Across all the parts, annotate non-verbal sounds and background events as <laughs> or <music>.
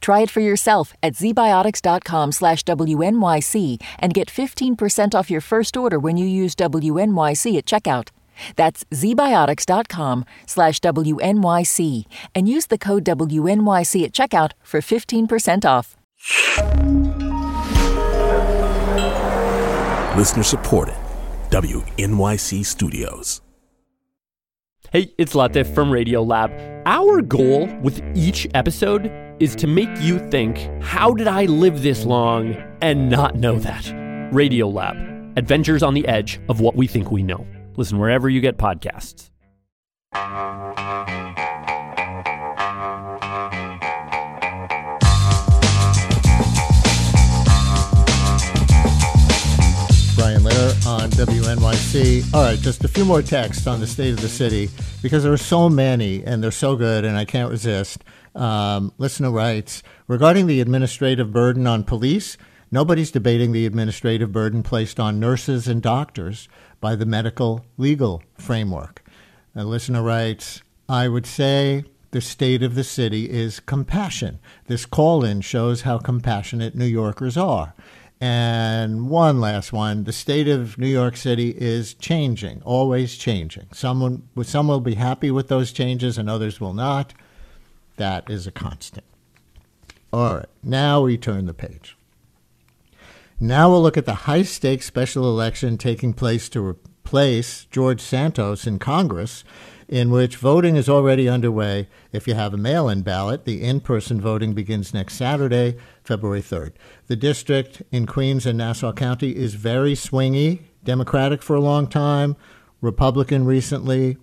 Try it for yourself at zbiotics.com slash WNYC and get 15% off your first order when you use WNYC at checkout. That's zbiotics.com slash WNYC and use the code WNYC at checkout for 15% off. Listener supported. WNYC Studios. Hey, it's Latif from Radiolab. Our goal with each episode is to make you think, how did I live this long and not know that? Radiolab, adventures on the edge of what we think we know. Listen wherever you get podcasts. Brian Lehrer on WNYC. All right, just a few more texts on the state of the city because there are so many and they're so good and I can't resist. Um, listener writes Regarding the administrative burden on police, nobody's debating the administrative burden placed on nurses and doctors by the medical legal framework. A listener writes I would say the state of the city is compassion. This call in shows how compassionate New Yorkers are. And one last one. The state of New York City is changing, always changing. Someone, some will be happy with those changes and others will not. That is a constant. All right, now we turn the page. Now we'll look at the high stakes special election taking place to replace George Santos in Congress in which voting is already underway. If you have a mail in ballot, the in person voting begins next Saturday, February 3rd. The district in Queens and Nassau County is very swingy, Democratic for a long time, Republican recently.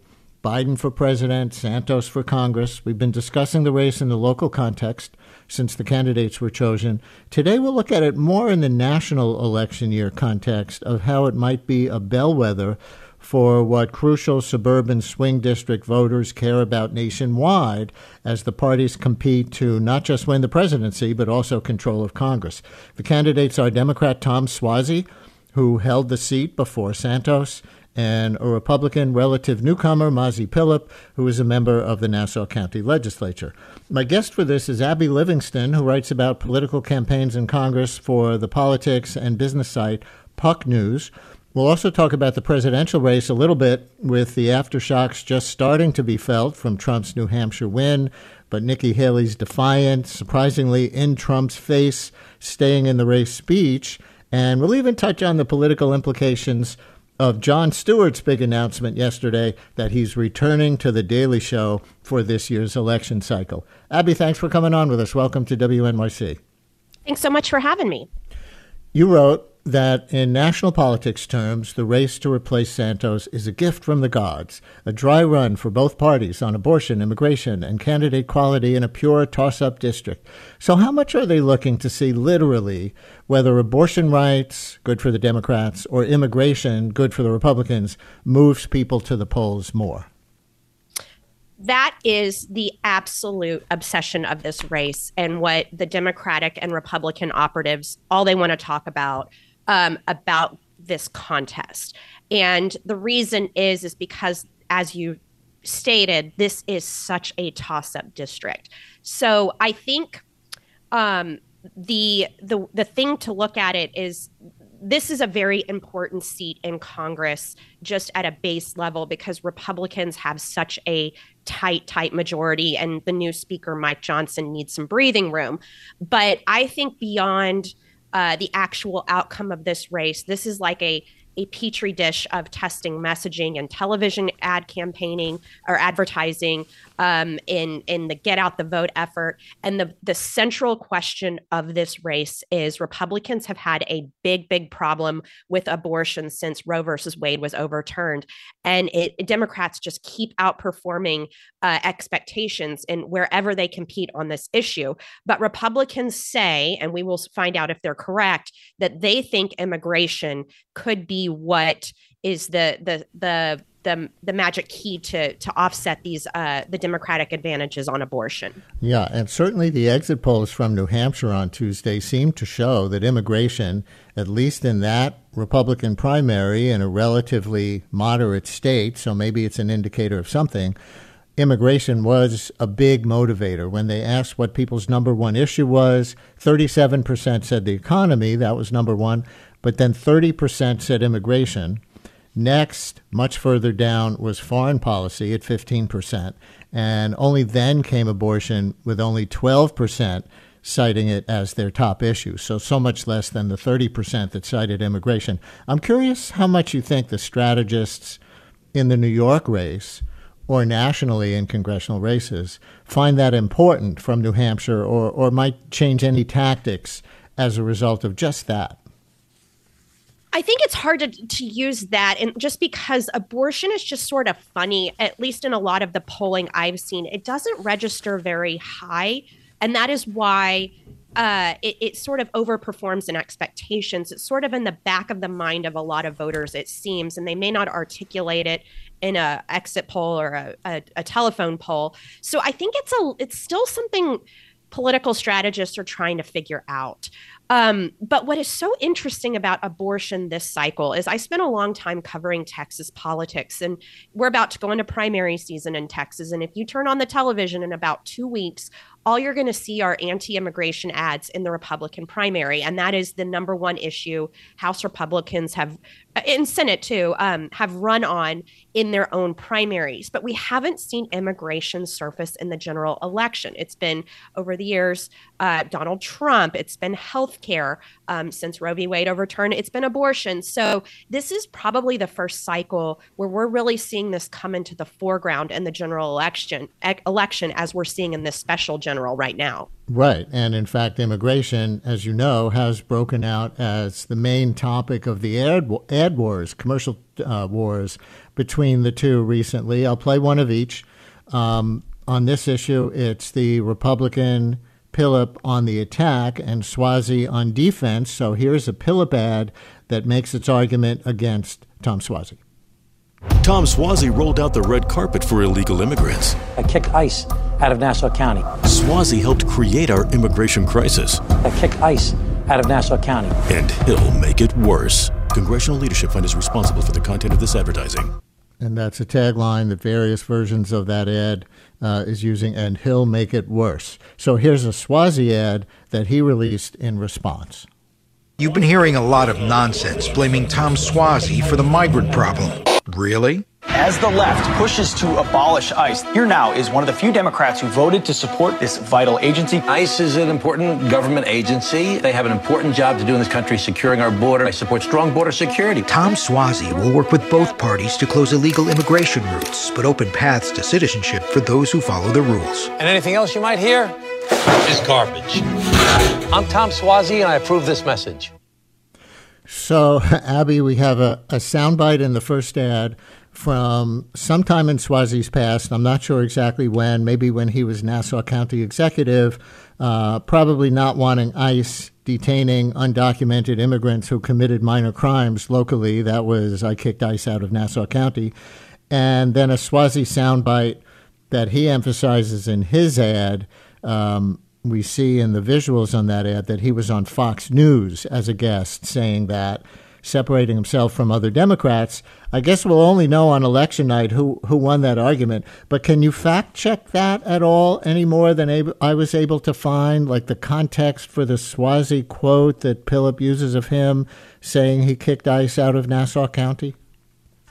Biden for president, Santos for Congress. We've been discussing the race in the local context since the candidates were chosen. Today we'll look at it more in the national election year context of how it might be a bellwether for what crucial suburban swing district voters care about nationwide as the parties compete to not just win the presidency, but also control of Congress. The candidates are Democrat Tom Suozzi, who held the seat before Santos, and a Republican relative newcomer, Mazi Pilip, who is a member of the Nassau County Legislature. My guest for this is Abby Livingston, who writes about political campaigns in Congress for the politics and business site Puck News. We'll also talk about the presidential race a little bit with the aftershocks just starting to be felt from Trump's New Hampshire win, but Nikki Haley's defiant, surprisingly in Trump's face, staying in the race speech. And we'll even touch on the political implications of Jon Stewart's big announcement yesterday that he's returning to The Daily Show for this year's election cycle. Abby, thanks for coming on with us. Welcome to WNYC. Thanks so much for having me. You wrote that in national politics terms, the race to replace Santos is a gift from the gods, a dry run for both parties on abortion, immigration, and candidate quality in a pure toss up district. So, how much are they looking to see literally whether abortion rights, good for the Democrats, or immigration, good for the Republicans, moves people to the polls more? that is the absolute obsession of this race and what the democratic and republican operatives all they want to talk about um, about this contest. And the reason is is because as you stated, this is such a toss-up district. So I think um, the the the thing to look at it is this is a very important seat in Congress, just at a base level, because Republicans have such a tight, tight majority, and the new Speaker, Mike Johnson, needs some breathing room. But I think beyond uh, the actual outcome of this race. This is like a a petri dish of testing messaging and television ad campaigning or advertising um, in in the get out the vote effort. And the the central question of this race is Republicans have had a big big problem with abortion since Roe versus Wade was overturned, and it, Democrats just keep outperforming uh, expectations in wherever they compete on this issue. But Republicans say, and we will find out if they're correct, that they think immigration could be what is the the the the, the magic key to to offset these uh, the Democratic advantages on abortion. Yeah, and certainly the exit polls from New Hampshire on Tuesday seem to show that immigration, at least in that Republican primary in a relatively moderate state, so maybe it's an indicator of something. Immigration was a big motivator. When they asked what people's number one issue was, 37% said the economy, that was number one, but then 30% said immigration. Next, much further down, was foreign policy at 15%. And only then came abortion, with only 12% citing it as their top issue. So, so much less than the 30% that cited immigration. I'm curious how much you think the strategists in the New York race or nationally in congressional races find that important from New Hampshire or, or might change any tactics as a result of just that. I think it's hard to, to use that, and just because abortion is just sort of funny, at least in a lot of the polling I've seen, it doesn't register very high, and that is why uh, it, it, sort of overperforms in expectations. It's sort of in the back of the mind of a lot of voters, it seems, and they may not articulate it in a exit poll or a, a, a telephone poll. So I think it's a it's still something political strategists are trying to figure out. Um, but what is so interesting about abortion this cycle is I spent a long time covering Texas politics, and we're about to go into primary season in Texas. And if you turn on the television in about two weeks, all you're going to see are anti immigration ads in the Republican primary. And that is the number one issue House Republicans have, uh, in Senate too, um, have run on in their own primaries. But we haven't seen immigration surface in the general election. It's been over the years uh, Donald Trump, it's been health care um, since Roe v. Wade overturned, it's been abortion. So this is probably the first cycle where we're really seeing this come into the foreground in the general election, e- election as we're seeing in this special general right now. Right. And in fact, immigration, as you know, has broken out as the main topic of the ad, ad wars, commercial uh, wars between the two recently. I'll play one of each. Um, on this issue, it's the Republican Pilip on the attack and Suozzi on defense. So here's a Pilip ad that makes its argument against Tom Suozzi. Tom Suozzi rolled out the red carpet for illegal immigrants. I kicked ICE out of Nassau County. Suozzi helped create our immigration crisis. I kicked ICE out of Nassau County. And he'll make it worse. Congressional Leadership Fund is responsible for the content of this advertising. And that's a tagline that various versions of that ad uh, is using, and he'll make it worse. So here's a Suozzi ad that he released in response. You've been hearing a lot of nonsense blaming Tom Suozzi for the migrant problem. Really? As the left pushes to abolish ICE, here now is one of the few Democrats who voted to support this vital agency. ICE is an important government agency. They have an important job to do in this country, securing our border. I support strong border security. Tom Suozzi will work with both parties to close illegal immigration routes, but open paths to citizenship for those who follow the rules. And anything else you might hear is garbage. I'm Tom Suozzi, and I approve this message. So, <laughs> Abby, we have a, a soundbite in the first ad from sometime in Suozzi's past. I'm not sure exactly when, maybe when he was Nassau County executive, uh, probably not wanting ICE detaining undocumented immigrants who committed minor crimes locally. That was, I kicked ICE out of Nassau County. And then a Suozzi soundbite that he emphasizes in his ad. Um, we see in the visuals on that ad that he was on Fox News as a guest saying that separating himself from other Democrats. I guess we'll only know on election night who, who won that argument. But can you fact check that at all any more than ab- I was able to find, like the context for the Suozzi quote that Pilip uses of him saying he kicked ICE out of Nassau County?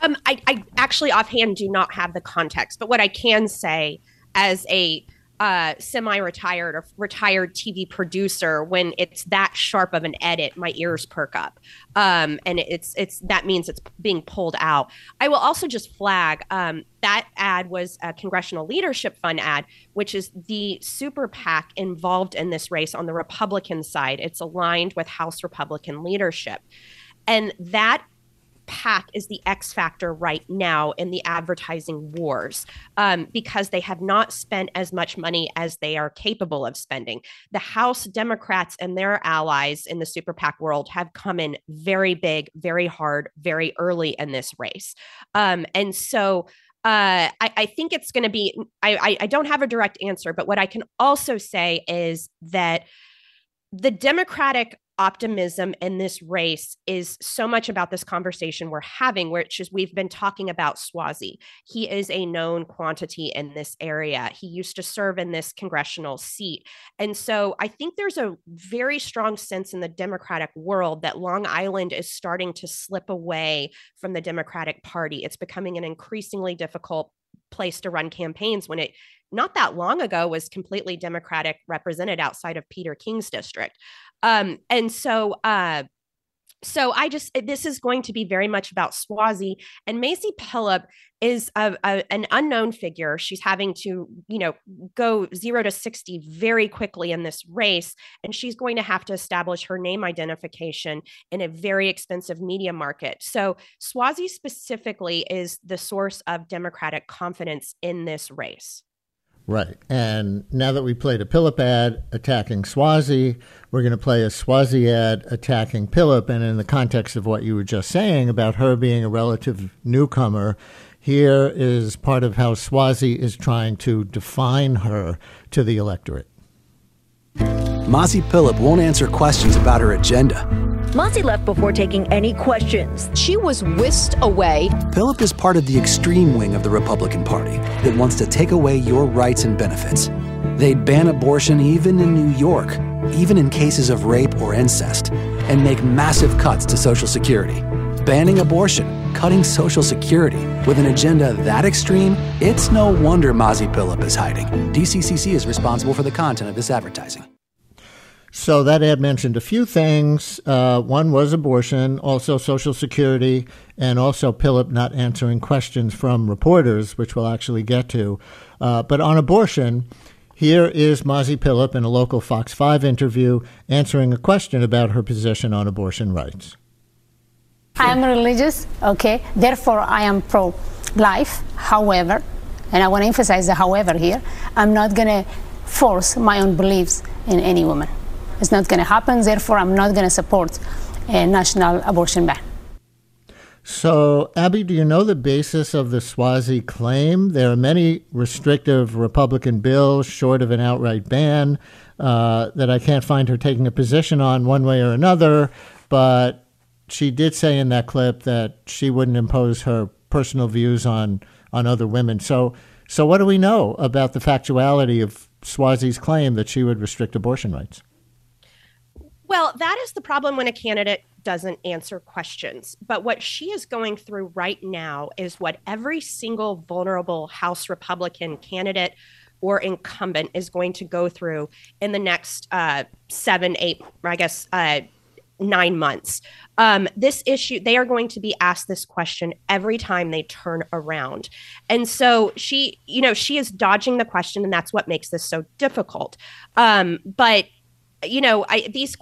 Um, I, I actually offhand do not have the context, but what I can say as a uh, semi-retired or retired TV producer, when it's that sharp of an edit, my ears perk up, um, and it's it's that means it's being pulled out. I will also just flag um, that ad was a Congressional Leadership Fund ad, which is the super PAC involved in this race on the Republican side. It's aligned with House Republican leadership, and that PAC is the X factor right now in the advertising wars um, because they have not spent as much money as they are capable of spending. The House Democrats and their allies in the super PAC world have come in very big, very hard, very early in this race. Um, and so uh, I, I, think it's going to be, I, I don't have a direct answer, but what I can also say is that the Democratic optimism in this race is so much about this conversation we're having, which is we've been talking about Suozzi. He is a known quantity in this area. He used to serve in this congressional seat. And so I think there's a very strong sense in the Democratic world that Long Island is starting to slip away from the Democratic Party. It's becoming an increasingly difficult place to run campaigns when it not that long ago was completely democratic represented outside of peter king's district um, and so, uh, so I just this is going to be very much about Suozzi and Mazi Pilip is a, a, an unknown figure. She's having to you know go zero to sixty very quickly in this race, and she's going to have to establish her name identification in a very expensive media market. So Suozzi specifically is the source of Democratic confidence in this race. Right. And now that we played a Pilip ad attacking Suozzi, we're going to play a Suozzi ad attacking Pilip. And in the context of what you were just saying about her being a relative newcomer, here is part of how Suozzi is trying to define her to the electorate. Mazi Pilip won't answer questions about her agenda. Mazi left before taking any questions. She was whisked away. Pilip is part of the extreme wing of the Republican Party that wants to take away your rights and benefits. They'd ban abortion even in New York, even in cases of rape or incest, and make massive cuts to Social Security. Banning abortion, cutting Social Security, with an agenda that extreme, it's no wonder Mazi Pilip is hiding. DCCC is responsible for the content of this advertising. So that ad mentioned a few things. Uh, one was abortion, also Social Security, and also Pilip not answering questions from reporters, which we'll actually get to. Uh, but on abortion, here is Mazi Pilip in a local Fox 5 interview answering a question about her position on abortion rights. I am religious, okay, therefore I am pro life. However, and I want to emphasize the however here, I'm not going to force my own beliefs in any woman. It's not going to happen. Therefore, I'm not going to support a national abortion ban. So, Abby, do you know the basis of the Suozzi claim? There are many restrictive Republican bills, short of an outright ban, uh, that I can't find her taking a position on one way or another. But she did say in that clip that she wouldn't impose her personal views on on other women. So, so what do we know about the factuality of Suozzi's claim that she would restrict abortion rights? Well, that is the problem when a candidate doesn't answer questions. But what she is going through right now is what every single vulnerable House Republican candidate or incumbent is going to go through in the next uh, seven, eight, I guess, uh, nine months. Um, this issue, they are going to be asked this question every time they turn around. And so she, you know, she is dodging the question, and that's what makes this so difficult. Um, but you know, I, these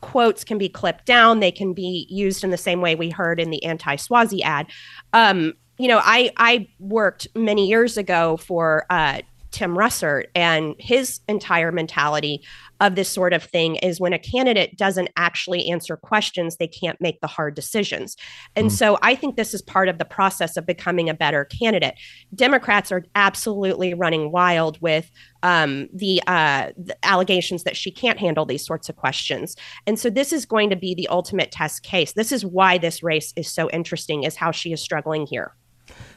quotes can be clipped down. They can be used in the same way we heard in the anti-Suozzi ad. Um, you know, I I worked many years ago for uh, Tim Russert, and his entire mentality of this sort of thing is when a candidate doesn't actually answer questions, they can't make the hard decisions. And mm. so I think this is part of the process of becoming a better candidate. Democrats are absolutely running wild with um, the, uh, the allegations that she can't handle these sorts of questions. And so this is going to be the ultimate test case. This is why this race is so interesting, is how she is struggling here.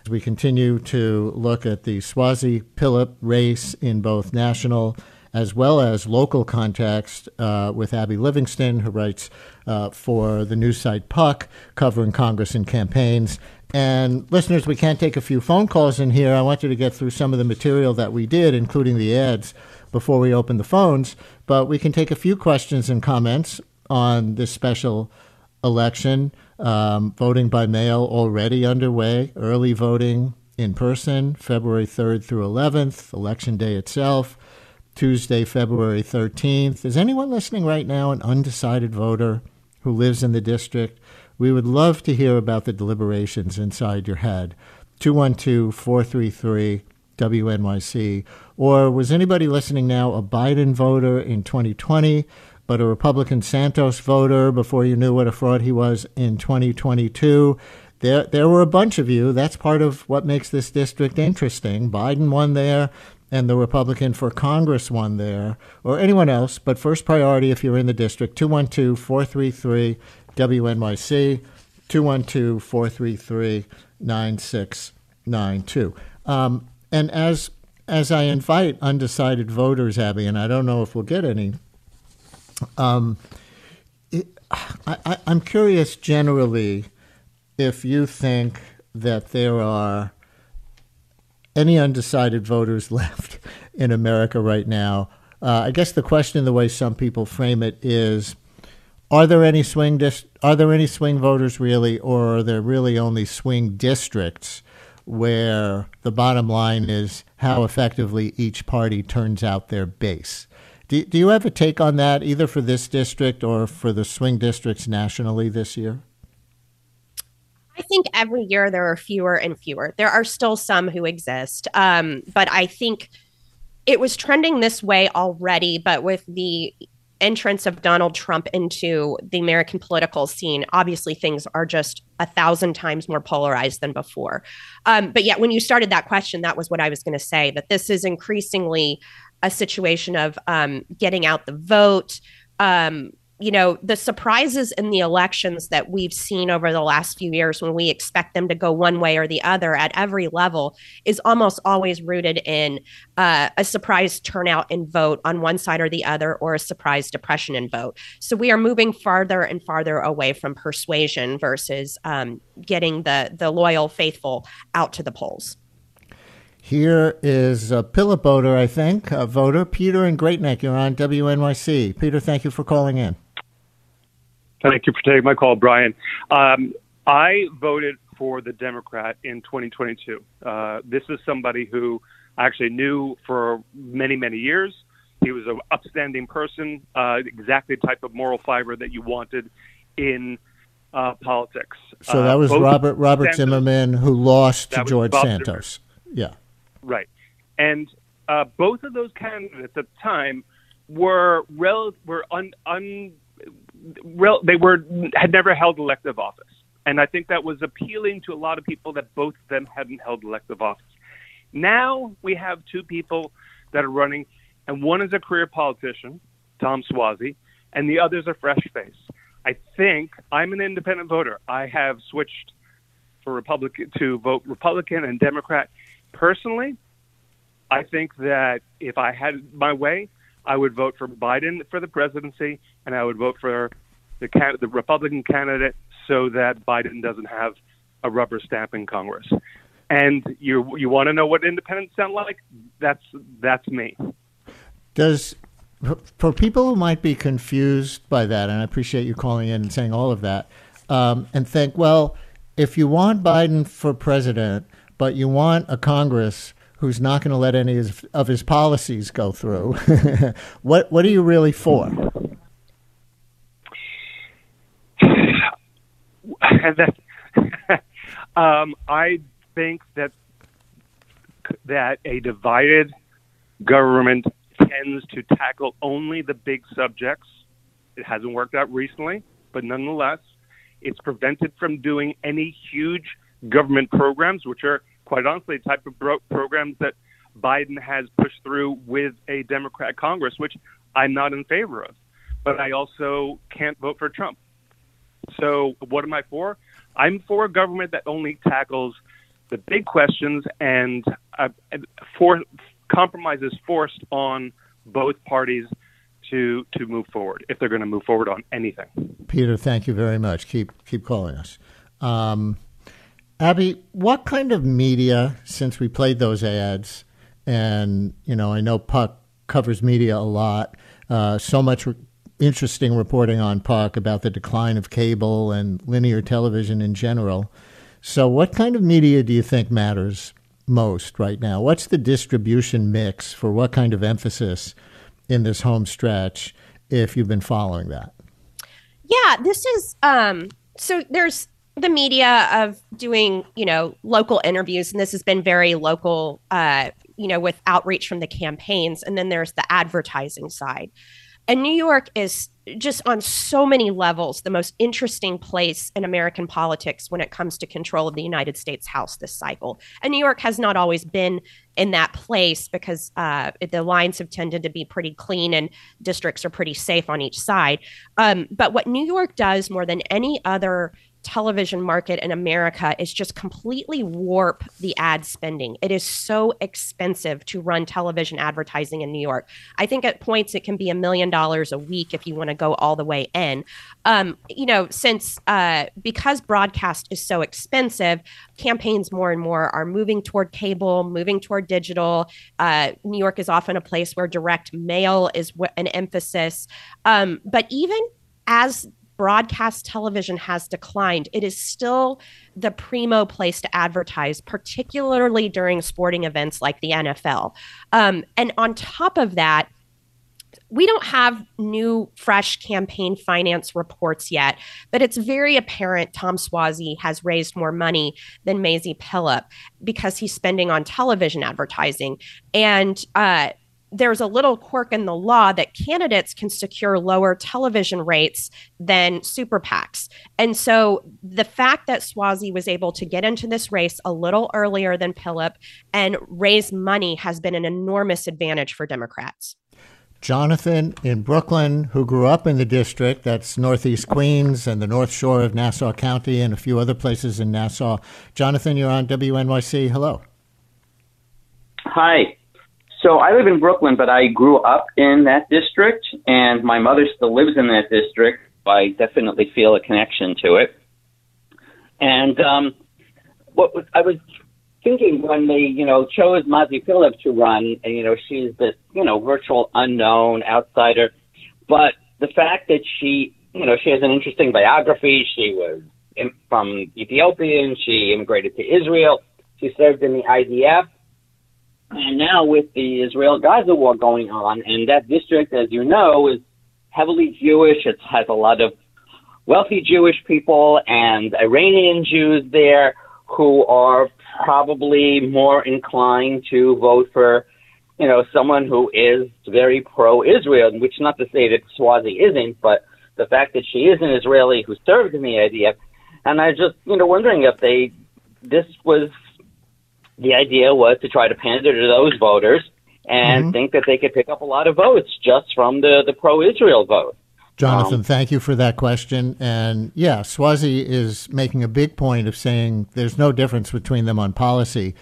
We continue to look at the Suozzi Pilip race in both national as well as local context uh, with Abby Livingston, who writes uh, for the news site Puck, covering Congress and campaigns. And listeners, we can't take a few phone calls in here. I want you to get through some of the material that we did, including the ads, before we open the phones. But we can take a few questions and comments on this special election. Um, voting by mail already underway, early voting in person, February 3rd through 11th, election day itself. Tuesday, February 13th. Is anyone listening right now an undecided voter who lives in the district We would love to hear about the deliberations inside your head. 212 433 WNYC. Or was anybody listening now a Biden voter in 2020, but a Republican Santos voter before you knew what a fraud he was in 2022? There, there were a bunch of you. That's part of what makes this district interesting. Biden won there, and the Republican for Congress won there, or anyone else. But first priority if you're in the district, 212 433 WNYC, 212 433 9692. Um, and as as I invite undecided voters, Abby, and I don't know if we'll get any, um, it, I, am curious generally if you think that there are any undecided voters <laughs> left in America right now. Uh, I guess the question, the way some people frame it, is: Are there any swing dis- Are there any swing voters really, or are there really only swing districts where the bottom line is how effectively each party turns out their base? Do, do you have a take on that, either for this district or for the swing districts nationally this year? I think every year there are fewer and fewer. There are still some who exist, um, but I think it was trending this way already. But with the entrance of Donald Trump into the American political scene, obviously things are just a thousand times more polarized than before. Um, but yet, when you started that question, that was what I was going to say that this is increasingly a situation of um, getting out the vote. Um, you know, the surprises in the elections that we've seen over the last few years when we expect them to go one way or the other at every level is almost always rooted in uh, a surprise turnout and vote on one side or the other, or a surprise depression in vote. So we are moving farther and farther away from persuasion versus um, getting the the loyal, faithful out to the polls. Here is a Pilip voter, I think, a voter, Peter in Great Neck. You're on WNYC. Peter, thank you for calling in. Thank you for taking my call, Brian. Um, I voted for the Democrat in 2022. Uh, this is somebody who I actually knew for many, many years. He was an upstanding person, uh, exactly the type of moral fiber that you wanted in uh, politics. So that uh, was Robert Robert Santos, Zimmerman who lost to George Santos. Yeah, right. And uh, both of those candidates at the time were rel- were un, un real, they were had never held elective office, and I think that was appealing to a lot of people that both of them hadn't held elective office. Now we have two people that are running, and one is a career politician, Tom Suozzi, and the other is a fresh face. I think I'm an independent voter. I have switched for Republican to vote Republican and Democrat. Personally, I think that if I had my way, I would vote for Biden for the presidency, and I would vote for the can- the Republican candidate so that Biden doesn't have a rubber stamp in Congress. And you you want to know what independents sound like? That's that's me. Does for people who might be confused by that, and I appreciate you calling in and saying all of that, um, and think, well, if you want Biden for president, but you want a Congress who's not going to let any of his policies go through. <laughs> what what are you really for? <sighs> <laughs> um, I think that that a divided government tends to tackle only the big subjects. It hasn't worked out recently, but nonetheless, it's prevented from doing any huge government programs, which are quite honestly, the type of bro- programs that Biden has pushed through with a Democrat Congress, which I'm not in favor of. But I also can't vote for Trump. So what am I for? I'm for a government that only tackles the big questions and uh, for compromises forced on both parties to to move forward if they're going to move forward on anything. Peter, thank you very much. Keep keep calling us. Um, Abby, what kind of media, since we played those ads, and you know, I know Puck covers media a lot. Uh, so much re- interesting reporting on Puck about the decline of cable and linear television in general. So, what kind of media do you think matters most right now? What's the distribution mix for what kind of emphasis in this home stretch? If you've been following that, yeah, this is um, so there's the media of doing, you know, local interviews, and this has been very local, uh, you know, with outreach from the campaigns. And then there's the advertising side. And New York is just on so many levels the most interesting place in American politics when it comes to control of the United States House this cycle. And New York has not always been in that place because uh, the lines have tended to be pretty clean and districts are pretty safe on each side. Um, but what New York does more than any other television market in America is just completely warp the ad spending. It is so expensive to run television advertising in New York. I think at points it can be a million dollars a week if you want to go all the way in. Um, you know, since uh, because broadcast is so expensive, campaigns more and more are moving toward cable, moving toward digital. Uh, New York is often a place where direct mail is an emphasis. Um, but even as broadcast television has declined, it is still the primo place to advertise, particularly during sporting events like the NFL. Um, and on top of that, we don't have new, fresh campaign finance reports yet, but it's very apparent Tom Suozzi has raised more money than Mazi Pilip because he's spending on television advertising. And uh, there's a little quirk in the law that candidates can secure lower television rates than super PACs. And so the fact that Suozzi was able to get into this race a little earlier than Pilip and raise money has been an enormous advantage for Democrats. Jonathan in Brooklyn, who grew up in the district, that's Northeast Queens and the North Shore of Nassau County and a few other places in Nassau. Jonathan, you're on WNYC. Hello. Hi. So I live in Brooklyn, but I grew up in that district, and my mother still lives in that district. I definitely feel a connection to it. And um, what was, I was thinking when they, you know, chose Mazi Pilip to run, and you know, she's this, you know, virtual unknown outsider, but the fact that she, you know, she has an interesting biography. She was in, from Ethiopia. She immigrated to Israel. She served in the IDF and now with the Israel Gaza war going on, and that district, as you know, is heavily Jewish. It has a lot of wealthy Jewish people and Iranian Jews there who are probably more inclined to vote for, you know, someone who is very pro-Israel, which not to say that Suozzi isn't, but the fact that she is an Israeli who served in the IDF. And I just, you know, wondering if they, this was the idea was to try to pander to those voters and mm-hmm. think that they could pick up a lot of votes just from the, the pro Israel vote. Jonathan, um, thank you for that question. And yeah, Suozzi is making a big point of saying there's no difference between them on policy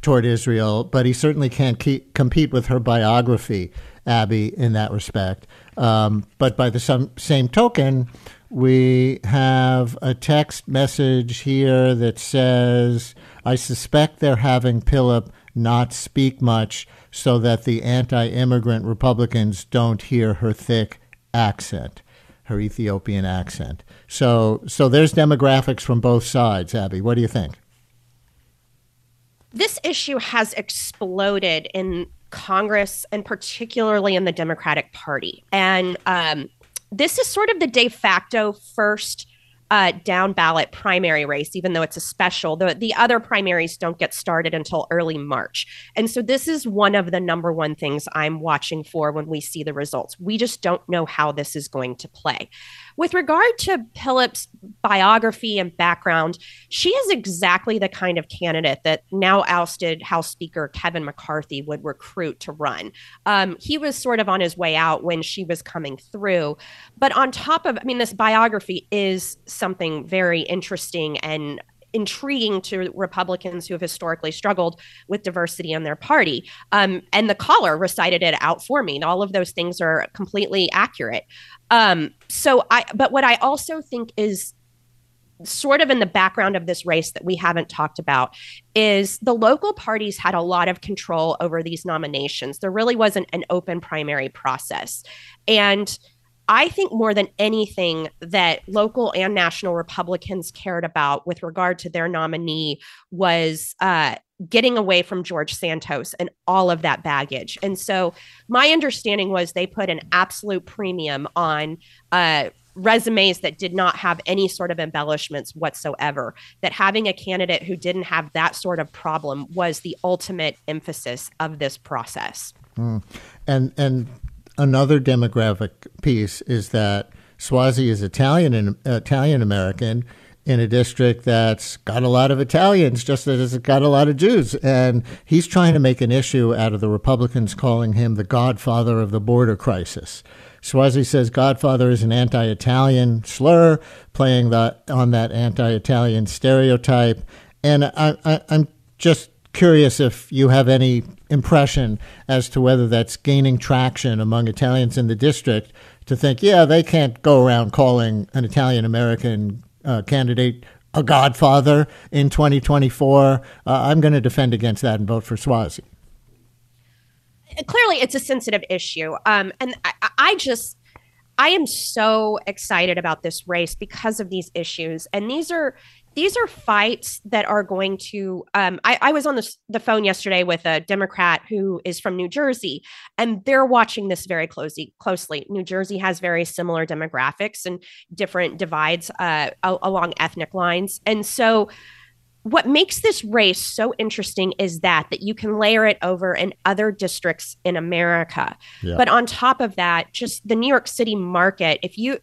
toward Israel, but he certainly can't keep, compete with her biography, Abby, in that respect. Um, but by the some, same token, we have a text message here that says, I suspect they're having Pilip not speak much so that the anti immigrant Republicans don't hear her thick accent, her Ethiopian accent. So, so there's demographics from both sides, Abby. What do you think? This issue has exploded in Congress and particularly in the Democratic Party. And um, this is sort of the de facto first uh, down ballot primary race, even though it's a special. The, the other primaries don't get started until early March. And so this is one of the number one things I'm watching for when we see the results. We just don't know how this is going to play. With regard to Pilip's biography and background, she is exactly the kind of candidate that now ousted House Speaker Kevin McCarthy would recruit to run. Um, he was sort of on his way out when she was coming through. But on top of, I mean, this biography is something very interesting and intriguing to Republicans who have historically struggled with diversity in their party. Um, and the caller recited it out for me. All of those things are completely accurate. Um, so I, but what I also think is sort of in the background of this race that we haven't talked about is the local parties had a lot of control over these nominations. There really wasn't an open primary process. And I think more than anything that local and national Republicans cared about with regard to their nominee was uh, getting away from George Santos and all of that baggage. And so my understanding was they put an absolute premium on uh, resumes that did not have any sort of embellishments whatsoever. That having a candidate who didn't have that sort of problem was the ultimate emphasis of this process. Mm. And and another demographic piece is that Suozzi is Italian and Italian American in a district that's got a lot of Italians, just as it's got a lot of Jews. And he's trying to make an issue out of the Republicans calling him the godfather of the border crisis. Suozzi says Godfather is an anti-Italian slur, playing the, on that anti-Italian stereotype. And I, I, I'm just curious if you have any impression as to whether that's gaining traction among Italians in the district to think, yeah, they can't go around calling an Italian American uh, candidate a godfather in 2024. Uh, I'm going to defend against that and vote for Suozzi. Clearly, it's a sensitive issue. Um, and I, I just, I am so excited about this race because of these issues. And these are these are fights that are going to um, I, I, was on the, the phone yesterday with a democrat who is from new jersey and they're watching this very closely closely. New jersey has very similar demographics and different divides uh, along ethnic lines. And so what makes this race so interesting is that that you can layer it over in other districts in america. Yeah. but on top of that just the new york city market if you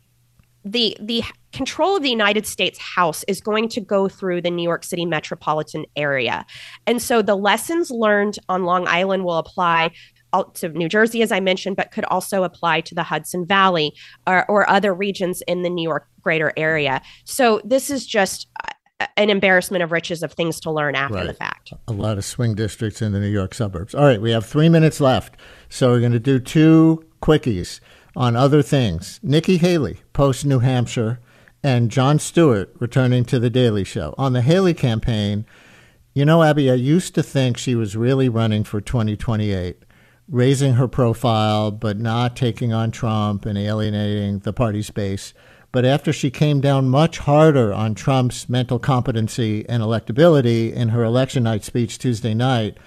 the the control of the United States House is going to go through the New York City metropolitan area. And so the lessons learned on Long Island will apply to New Jersey, as I mentioned, but could also apply to the Hudson Valley or, or other regions in the New York greater area. So this is just uh, an embarrassment of riches of things to learn after right. the fact. A lot of swing districts in the New York suburbs. All right, we have three minutes left. So we're going to do two quickies on other things. Nikki Haley, post New Hampshire, and Jon Stewart returning to The Daily Show. On the Haley campaign, you know, Abby, I used to think she was really running for 2028, raising her profile, but not taking on Trump and alienating the party's base. But after she came down much harder on Trump's mental competency and electability in her election night speech Tuesday night,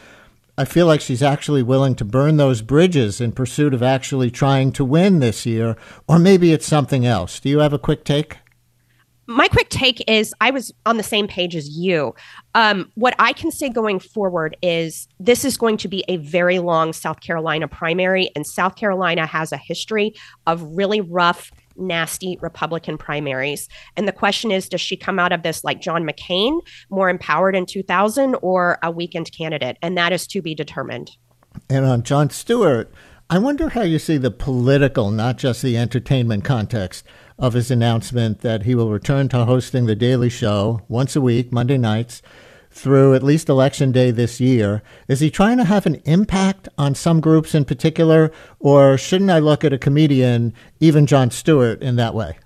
I feel like she's actually willing to burn those bridges in pursuit of actually trying to win this year, or maybe it's something else. Do you have a quick take? My quick take is I was on the same page as you. Um, what I can say going forward is this is going to be a very long South Carolina primary, and South Carolina has a history of really rough nasty Republican primaries. And the question is does she come out of this like John McCain, more empowered in 2000, or a weakened candidate? And that is to be determined. And on Jon Stewart, I wonder how you see the political, not just the entertainment context of his announcement that he will return to hosting The Daily Show once a week, Monday nights through at least election day this year. Is he trying to have an impact on some groups in particular, or shouldn't I look at a comedian, even Jon Stewart, in that way?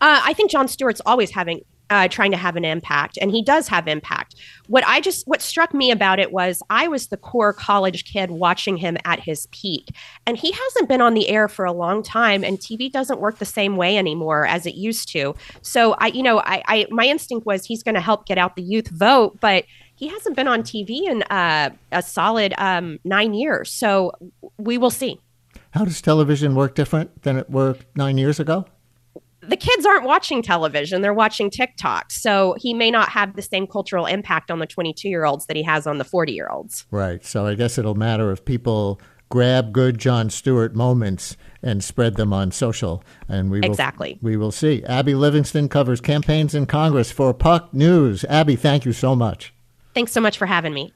Uh, I think Jon Stewart's always having uh, trying to have an impact, and he does have impact. What I just what struck me about it was I was the core college kid watching him at his peak, and he hasn't been on the air for a long time, and TV doesn't work the same way anymore as it used to. So I, you know, I, I my instinct was he's going to help get out the youth vote, but he hasn't been on TV in uh, a solid um, nine years. So we will see. How does television work different than it worked nine years ago? The kids aren't watching television they're watching tiktok. So he may not have the same cultural impact on the 22 year olds that he has on the 40 year olds right. So i guess it'll matter if people grab good Jon stewart moments and spread them on social and we will, exactly. we will see. Abby livingston covers campaigns in congress for puck news. Abby thank you so much. Thanks so much for having me